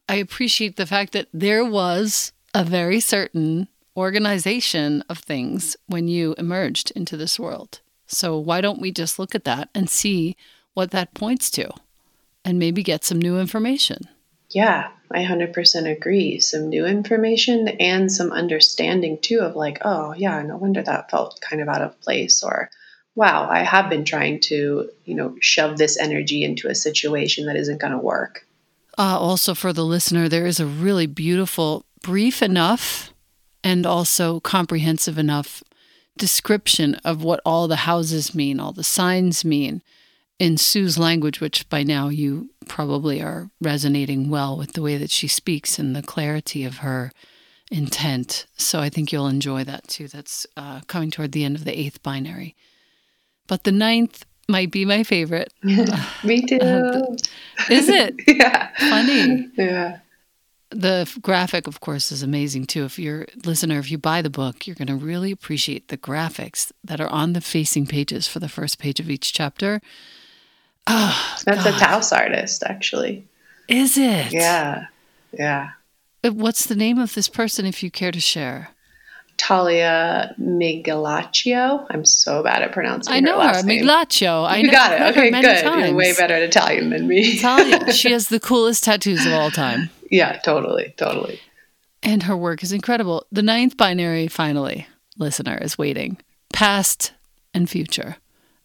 I appreciate the fact that there was a very certain organization of things when you emerged into this world. So, why don't we just look at that and see what that points to and maybe get some new information? Yeah, I 100% agree. Some new information and some understanding too of like, oh, yeah, no wonder that felt kind of out of place or wow, I have been trying to, you know, shove this energy into a situation that isn't going to work. Uh, also, for the listener, there is a really beautiful, brief enough and also comprehensive enough description of what all the houses mean, all the signs mean in Sue's language, which by now you probably are resonating well with the way that she speaks and the clarity of her intent. So I think you'll enjoy that too. That's uh, coming toward the end of the eighth binary. But the ninth might be my favorite. Me too. Uh, is it? yeah. Funny. Yeah. The graphic, of course, is amazing too. If you're listener, if you buy the book, you're going to really appreciate the graphics that are on the facing pages for the first page of each chapter. Oh, That's God. a Taos artist, actually. Is it? Yeah. Yeah. Uh, what's the name of this person, if you care to share? Talia Migliaccio. I'm so bad at pronouncing. I know her, her Migliaccio. I you got it. Okay, good. Times. You're way better at Italian than me. Talia, she has the coolest tattoos of all time. Yeah, totally, totally. And her work is incredible. The ninth binary, finally, listener is waiting. Past and future,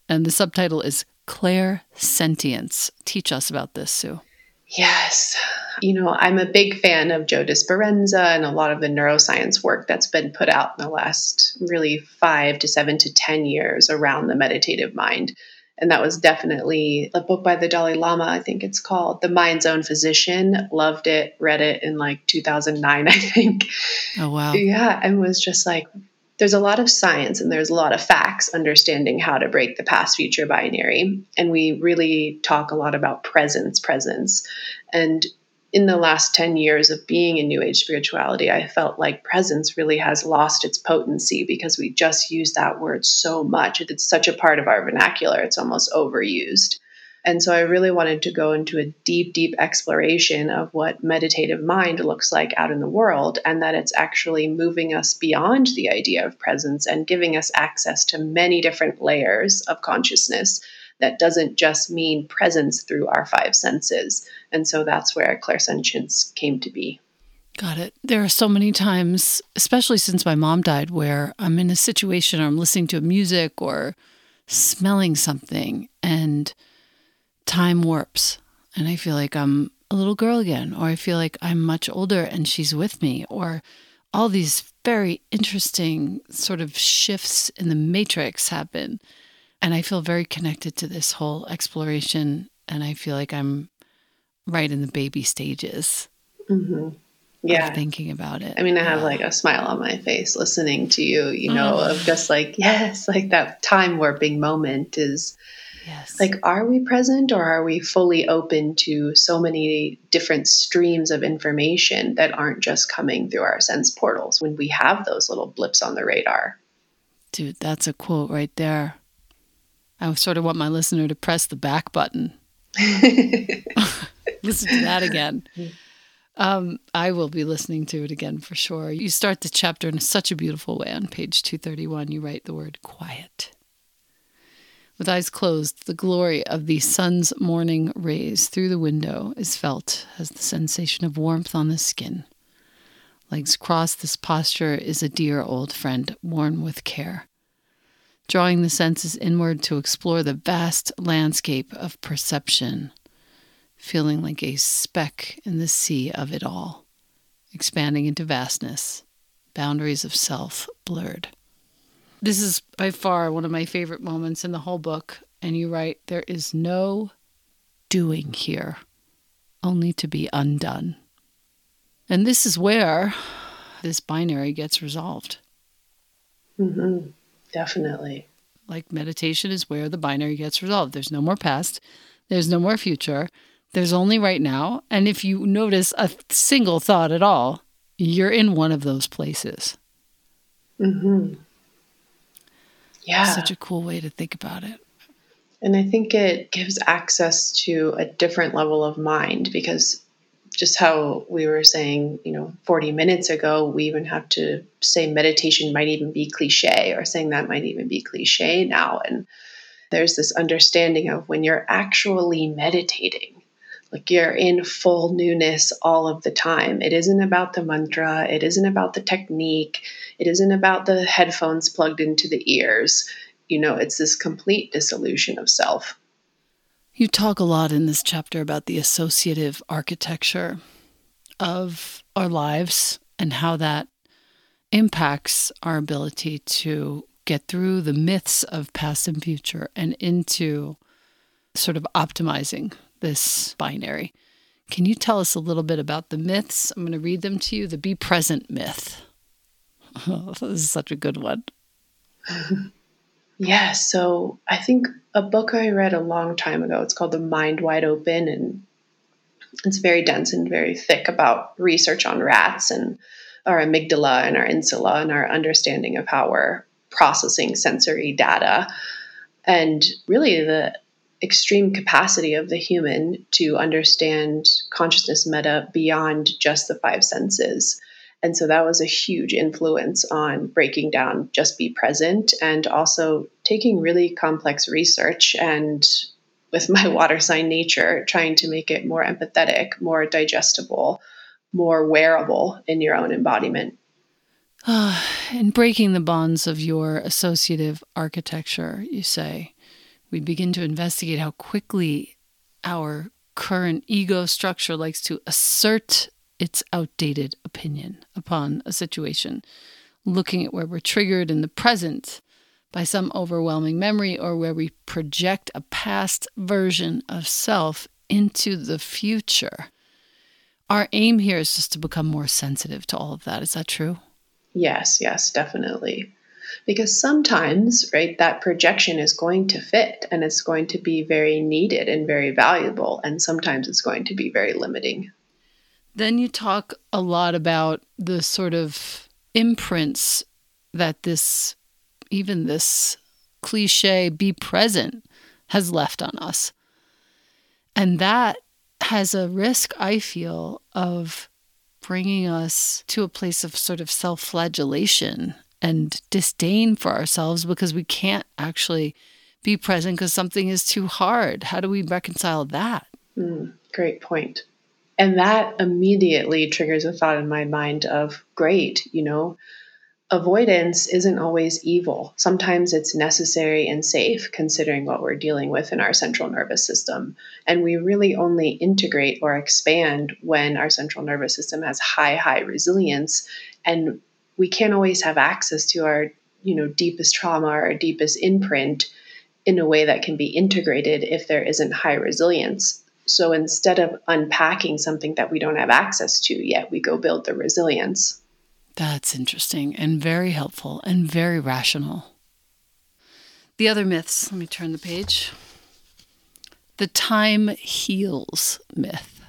and the subtitle is Claire Sentience. Teach us about this, Sue. Yes. You know, I'm a big fan of Joe Dispenza and a lot of the neuroscience work that's been put out in the last really five to seven to 10 years around the meditative mind. And that was definitely a book by the Dalai Lama, I think it's called The Mind's Own Physician. Loved it, read it in like 2009, I think. Oh, wow. Yeah, and was just like, there's a lot of science and there's a lot of facts understanding how to break the past future binary. And we really talk a lot about presence, presence. And in the last 10 years of being in New Age spirituality, I felt like presence really has lost its potency because we just use that word so much. It's such a part of our vernacular, it's almost overused. And so I really wanted to go into a deep, deep exploration of what meditative mind looks like out in the world, and that it's actually moving us beyond the idea of presence and giving us access to many different layers of consciousness that doesn't just mean presence through our five senses. And so that's where clairsentience came to be. Got it. There are so many times, especially since my mom died, where I'm in a situation or I'm listening to music or smelling something and time warps and I feel like I'm a little girl again, or I feel like I'm much older and she's with me, or all these very interesting sort of shifts in the matrix happen. And I feel very connected to this whole exploration. And I feel like I'm right in the baby stages. Mm-hmm. Yeah. thinking about it. I mean, I have like a smile on my face listening to you, you know, oh. of just like, yes, like that time warping moment is Yes. Like, are we present or are we fully open to so many different streams of information that aren't just coming through our sense portals when we have those little blips on the radar? Dude, that's a quote right there. I sort of want my listener to press the back button. Listen to that again. Um, I will be listening to it again for sure. You start the chapter in such a beautiful way on page 231. You write the word quiet. With eyes closed, the glory of the sun's morning rays through the window is felt as the sensation of warmth on the skin. Legs crossed, this posture is a dear old friend, worn with care. Drawing the senses inward to explore the vast landscape of perception, feeling like a speck in the sea of it all, expanding into vastness, boundaries of self blurred. This is by far one of my favorite moments in the whole book. And you write, There is no doing here, only to be undone. And this is where this binary gets resolved. Mm-hmm. Definitely. Like meditation is where the binary gets resolved. There's no more past, there's no more future, there's only right now. And if you notice a single thought at all, you're in one of those places. Mm-hmm. Yeah. Such a cool way to think about it. And I think it gives access to a different level of mind because just how we were saying, you know, 40 minutes ago, we even have to say meditation might even be cliche, or saying that might even be cliche now. And there's this understanding of when you're actually meditating, like you're in full newness all of the time. It isn't about the mantra, it isn't about the technique, it isn't about the headphones plugged into the ears. You know, it's this complete dissolution of self. You talk a lot in this chapter about the associative architecture of our lives and how that impacts our ability to get through the myths of past and future and into sort of optimizing this binary. Can you tell us a little bit about the myths? I'm going to read them to you. The be present myth. Oh, this is such a good one. yeah, so I think a book I read a long time ago, it's called The Mind Wide Open, and it's very dense and very thick about research on rats and our amygdala and our insula and our understanding of how we're processing sensory data. And really, the extreme capacity of the human to understand consciousness meta beyond just the five senses. And so that was a huge influence on breaking down just be present and also taking really complex research and with my water sign nature, trying to make it more empathetic, more digestible, more wearable in your own embodiment. Uh, in breaking the bonds of your associative architecture, you say, we begin to investigate how quickly our current ego structure likes to assert its outdated opinion upon a situation, looking at where we're triggered in the present by some overwhelming memory or where we project a past version of self into the future. Our aim here is just to become more sensitive to all of that. Is that true? Yes, yes, definitely. because sometimes, right, that projection is going to fit and it's going to be very needed and very valuable. And sometimes it's going to be very limiting. Then you talk a lot about the sort of imprints that this, even this cliche, be present, has left on us. And that has a risk, I feel, of bringing us to a place of sort of self flagellation and disdain for ourselves because we can't actually be present because something is too hard. How do we reconcile that? Mm, great point. And that immediately triggers a thought in my mind of great, you know, avoidance isn't always evil. Sometimes it's necessary and safe considering what we're dealing with in our central nervous system. And we really only integrate or expand when our central nervous system has high, high resilience. And we can't always have access to our, you know, deepest trauma or deepest imprint in a way that can be integrated if there isn't high resilience. So instead of unpacking something that we don't have access to yet, we go build the resilience. That's interesting and very helpful and very rational. The other myths, let me turn the page. The time heals myth.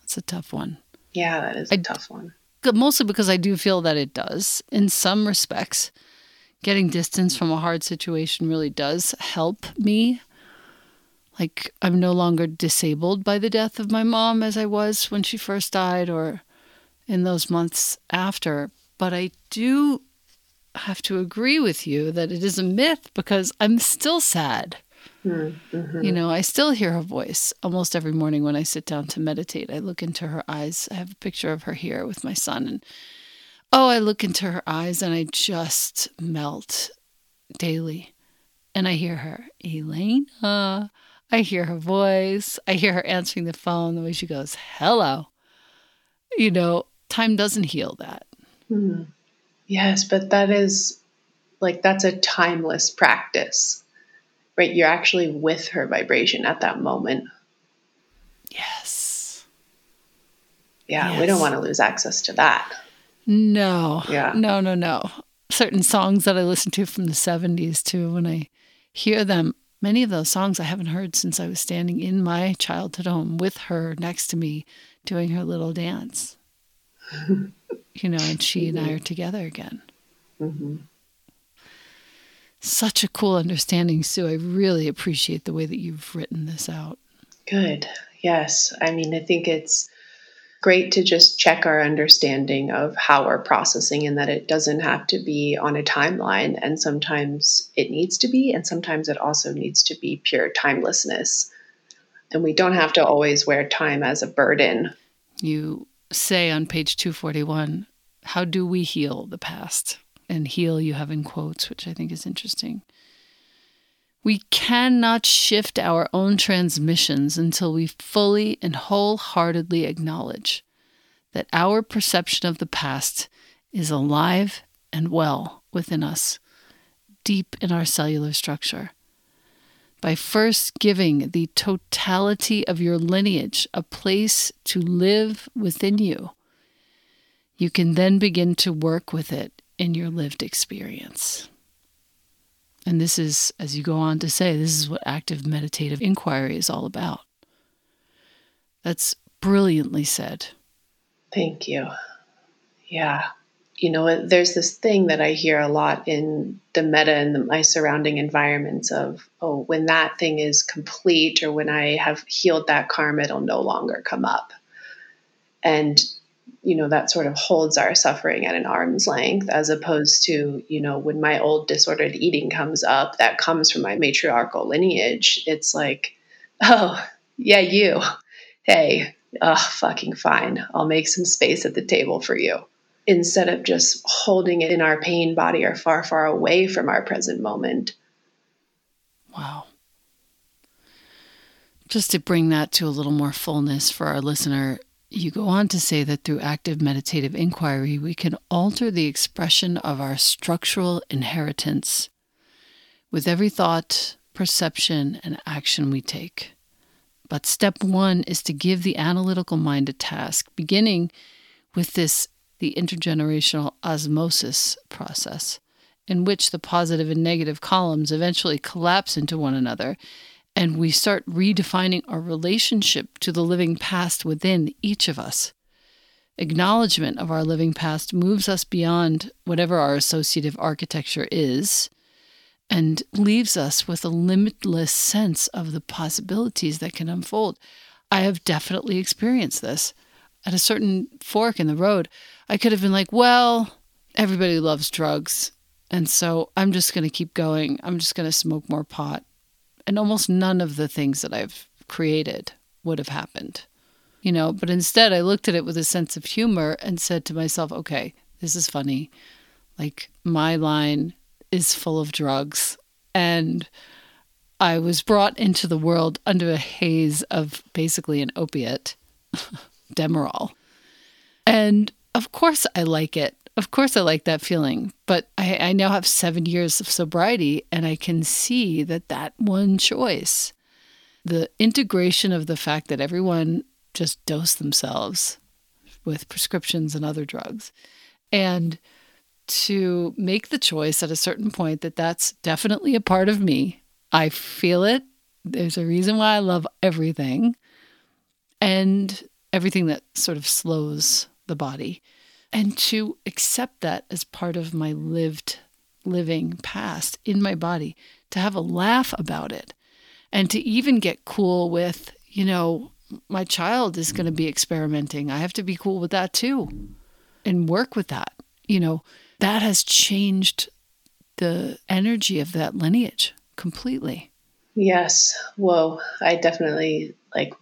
That's a tough one. Yeah, that is a I, tough one. Mostly because I do feel that it does. In some respects, getting distance from a hard situation really does help me. Like, I'm no longer disabled by the death of my mom as I was when she first died, or in those months after. But I do have to agree with you that it is a myth because I'm still sad. Mm-hmm. You know, I still hear her voice almost every morning when I sit down to meditate. I look into her eyes. I have a picture of her here with my son. And oh, I look into her eyes and I just melt daily. And I hear her, Elena. I hear her voice. I hear her answering the phone, the way she goes, hello. You know, time doesn't heal that. Hmm. Yes, but that is like that's a timeless practice, right? You're actually with her vibration at that moment. Yes. Yeah, yes. we don't want to lose access to that. No. Yeah. No, no, no. Certain songs that I listen to from the 70s too, when I hear them, many of those songs I haven't heard since I was standing in my childhood home with her next to me doing her little dance. you know, and she mm-hmm. and I are together again. Mm-hmm. Such a cool understanding, Sue. I really appreciate the way that you've written this out. Good. Yes. I mean, I think it's great to just check our understanding of how we're processing and that it doesn't have to be on a timeline. And sometimes it needs to be, and sometimes it also needs to be pure timelessness. And we don't have to always wear time as a burden. You say on page 241 how do we heal the past? And heal you have in quotes, which I think is interesting. We cannot shift our own transmissions until we fully and wholeheartedly acknowledge that our perception of the past is alive and well within us, deep in our cellular structure by first giving the totality of your lineage a place to live within you. You can then begin to work with it in your lived experience. And this is, as you go on to say, this is what active meditative inquiry is all about. That's brilliantly said. Thank you. Yeah you know, there's this thing that I hear a lot in the meta and my surrounding environments of, oh, when that thing is complete or when I have healed that karma, it'll no longer come up. And, you know, that sort of holds our suffering at an arm's length as opposed to, you know, when my old disordered eating comes up, that comes from my matriarchal lineage. It's like, oh, yeah, you. Hey, oh, fucking fine. I'll make some space at the table for you instead of just holding it in our pain body or far, far away from our present moment. Wow. Just to bring that to a little more fullness for our listener, you go on to say that through active meditative inquiry, we can alter the expression of our structural inheritance with every thought, perception, and action we take. But step one is to give the analytical mind a task, beginning with this the intergenerational osmosis process in which the positive and negative columns eventually collapse into one another, and we start redefining our relationship to the living past within each of us. Acknowledgement of our living past moves us beyond whatever our associative architecture is and leaves us with a limitless sense of the possibilities that can unfold. I have definitely experienced this. At a certain fork in the road, I could have been like, well, everybody loves drugs. And so I'm just going to keep going. I'm just going to smoke more pot. And almost none of the things that I've created would have happened. You know, but instead I looked at it with a sense of humor and said to myself, okay, this is funny. Like my line is full of drugs. And I was brought into the world under a haze of basically an opiate, Demerol. And of course I like it. Of course I like that feeling. But I, I now have seven years of sobriety and I can see that that one choice, the integration of the fact that everyone just dose themselves with prescriptions and other drugs, and to make the choice at a certain point that that's definitely a part of me. I feel it. There's a reason why I love everything and everything that sort of slows the body. And to accept that as part of my lived, living past in my body, to have a laugh about it, and to even get cool with, you know, my child is going to be experimenting. I have to be cool with that too and work with that. You know, that has changed the energy of that lineage completely. Yes. Whoa. I definitely like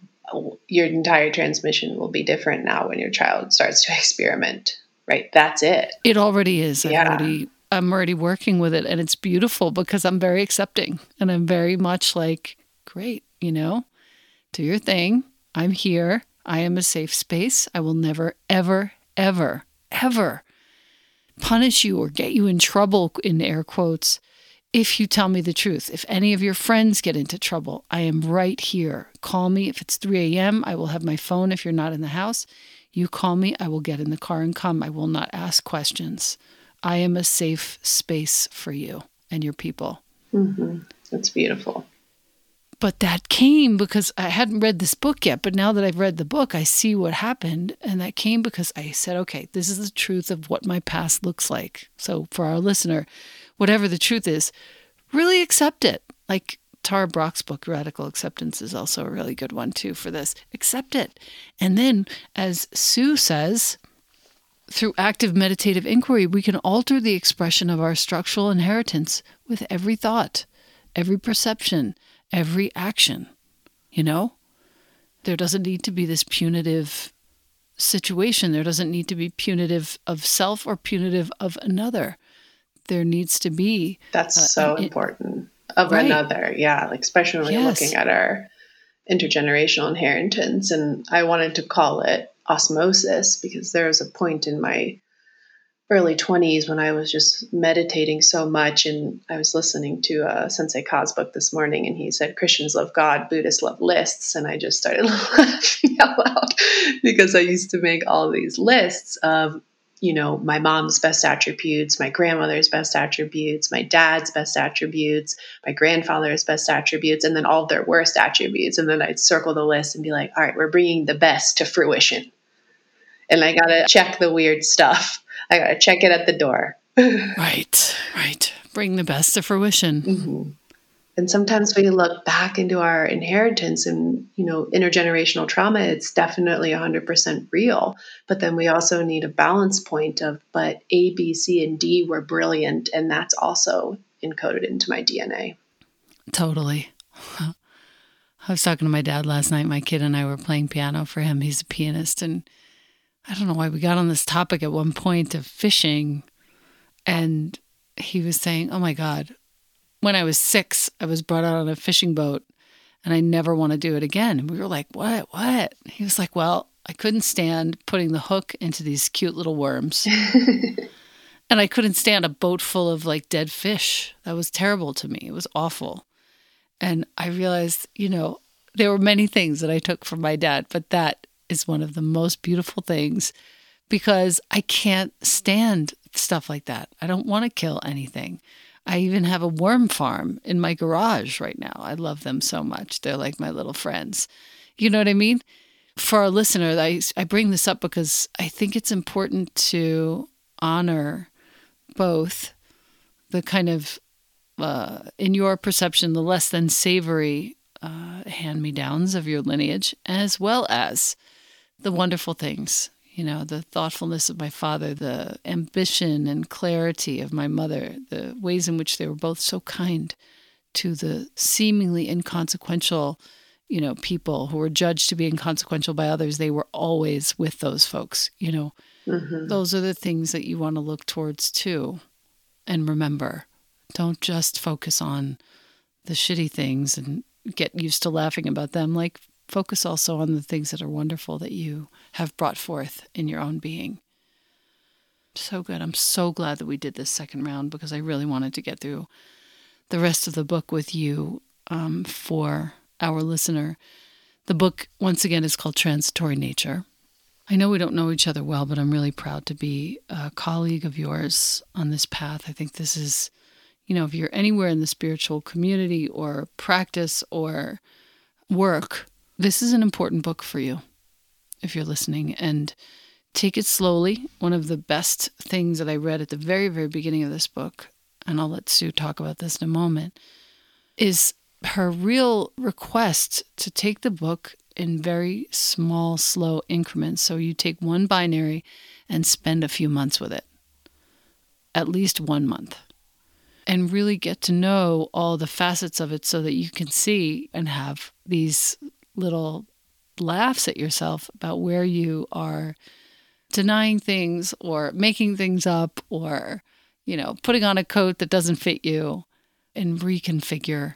your entire transmission will be different now when your child starts to experiment. Right. That's it. It already is. Yeah. Already, I'm already working with it and it's beautiful because I'm very accepting and I'm very much like, great, you know, do your thing. I'm here. I am a safe space. I will never, ever, ever, ever punish you or get you in trouble, in air quotes, if you tell me the truth. If any of your friends get into trouble, I am right here. Call me. If it's 3 a.m., I will have my phone if you're not in the house. You call me, I will get in the car and come. I will not ask questions. I am a safe space for you and your people. Mm-hmm. That's beautiful. But that came because I hadn't read this book yet. But now that I've read the book, I see what happened. And that came because I said, okay, this is the truth of what my past looks like. So for our listener, whatever the truth is, really accept it. Like Tara Brach's book, Radical Acceptance, is also a really good one, too, for this. Accept it. And then, as Sue says, through active meditative inquiry, we can alter the expression of our structural inheritance with every thought, every perception, every action. You know? There doesn't need to be this punitive situation. There doesn't need to be punitive of self or punitive of another. There needs to be. That's so an, important. Of right. another. Yeah. Like, especially when yes. we're looking at our intergenerational inheritance. And I wanted to call it osmosis because there was a point in my early 20s when I was just meditating so much. And I was listening to uh, Sensei Ka's book this morning, and he said, Christians love God, Buddhists love lists. And I just started laughing out loud because I used to make all these lists of, you know, my mom's best attributes, my grandmother's best attributes, my dad's best attributes, my grandfather's best attributes, and then all their worst attributes. And then I'd circle the list and be like, all right, we're bringing the best to fruition. And I got to check the weird stuff I got to check it at the door. right, right. Bring the best to fruition. Mm-hmm. And sometimes we look back into our inheritance and, you know, intergenerational trauma, it's definitely 100% real. But then we also need a balance point of, but A, B, C, and D were brilliant. And that's also encoded into my DNA. Totally. I was talking to my dad last night. My kid and I were playing piano for him. He's a pianist. And I don't know why we got on this topic at one point of fishing. And he was saying, Oh my God, when I was six, I was brought out on a fishing boat and I never want to do it again. And we were like, What? What? He was like, Well, I couldn't stand putting the hook into these cute little worms. and I couldn't stand a boat full of like dead fish. That was terrible to me. It was awful. And I realized, you know, there were many things that I took from my dad, but that is one of the most beautiful things because I can't stand stuff like that. I don't want to kill anything. I even have a worm farm in my garage right now. I love them so much. They're like my little friends. You know what I mean? For our listener, I, I bring this up because I think it's important to honor both the kind of, uh, in your perception, the less than savory uh, hand me downs of your lineage, as well as the wonderful things you know, the thoughtfulness of my father, the ambition and clarity of my mother, the ways in which they were both so kind to the seemingly inconsequential, you know, people who were judged to be inconsequential by others. They were always with those folks, you know. Mm-hmm. Those are the things that you want to look towards too. And remember, don't just focus on the shitty things and get used to laughing about them. Like, focus also on the things that are wonderful that you have brought forth in your own being. So good. I'm so glad that we did this second round because I really wanted to get through the rest of the book with you um, for our listener. The book, once again, is called Transitory Nature. I know we don't know each other well, but I'm really proud to be a colleague of yours on this path. I think this is, you know, if you're anywhere in the spiritual community or practice or work, this is an important book for you if you're listening and take it slowly. One of the best things that I read at the very, very beginning of this book, and I'll let Sue talk about this in a moment, is her real request to take the book in very small, slow increments. So you take one binary and spend a few months with it, at least one month, and really get to know all the facets of it so that you can see and have these little laughs at yourself about where you are denying things or making things up or, you know, putting on a coat that doesn't fit you and reconfigure.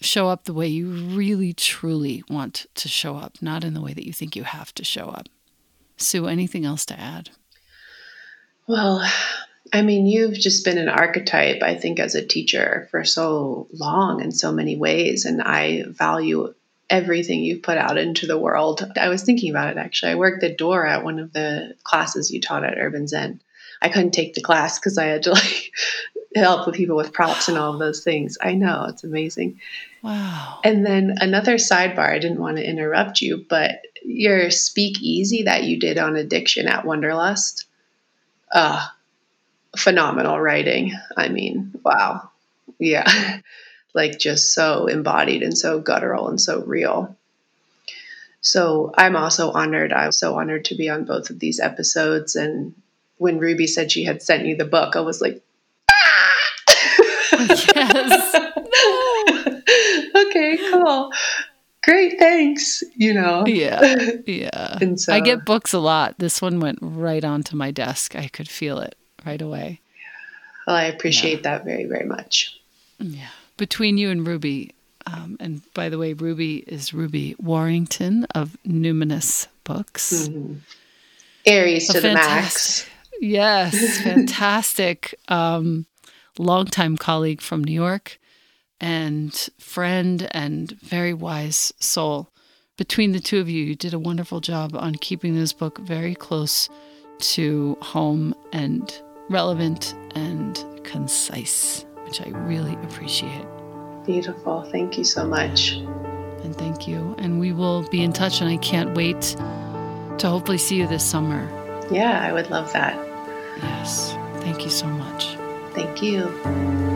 Show up the way you really, truly want to show up, not in the way that you think you have to show up. Sue, anything else to add? Well, I mean, you've just been an archetype, I think, as a teacher for so long in so many ways. And I value everything you've put out into the world. I was thinking about it actually. I worked the door at one of the classes you taught at Urban Zen. I couldn't take the class because I had to like help with people with props and all of those things. I know, it's amazing. Wow. And then another sidebar, I didn't want to interrupt you, but your speakeasy that you did on addiction at Wanderlust. Uh phenomenal writing. I mean, wow. Yeah. like just so embodied and so guttural and so real. So I'm also honored. I'm so honored to be on both of these episodes. And when Ruby said she had sent you the book, I was like, ah! yes. okay, cool. Great, thanks. You know. Yeah. Yeah. and so I get books a lot. This one went right onto my desk. I could feel it right away. Well, I appreciate yeah. that very, very much. Yeah between you and Ruby. Um, and by the way, Ruby is Ruby Warrington of Numinous Books. Mm-hmm. Aries to the max. Yes, fantastic. um, longtime colleague from New York and friend and very wise soul. Between the two of you, you did a wonderful job on keeping this book very close to home and relevant and concise which I really appreciate. Beautiful. Thank you so much. And thank you. And we will be in touch, and I can't wait to hopefully see you this summer. Yeah, I would love that. Yes. Thank you so much. Thank you.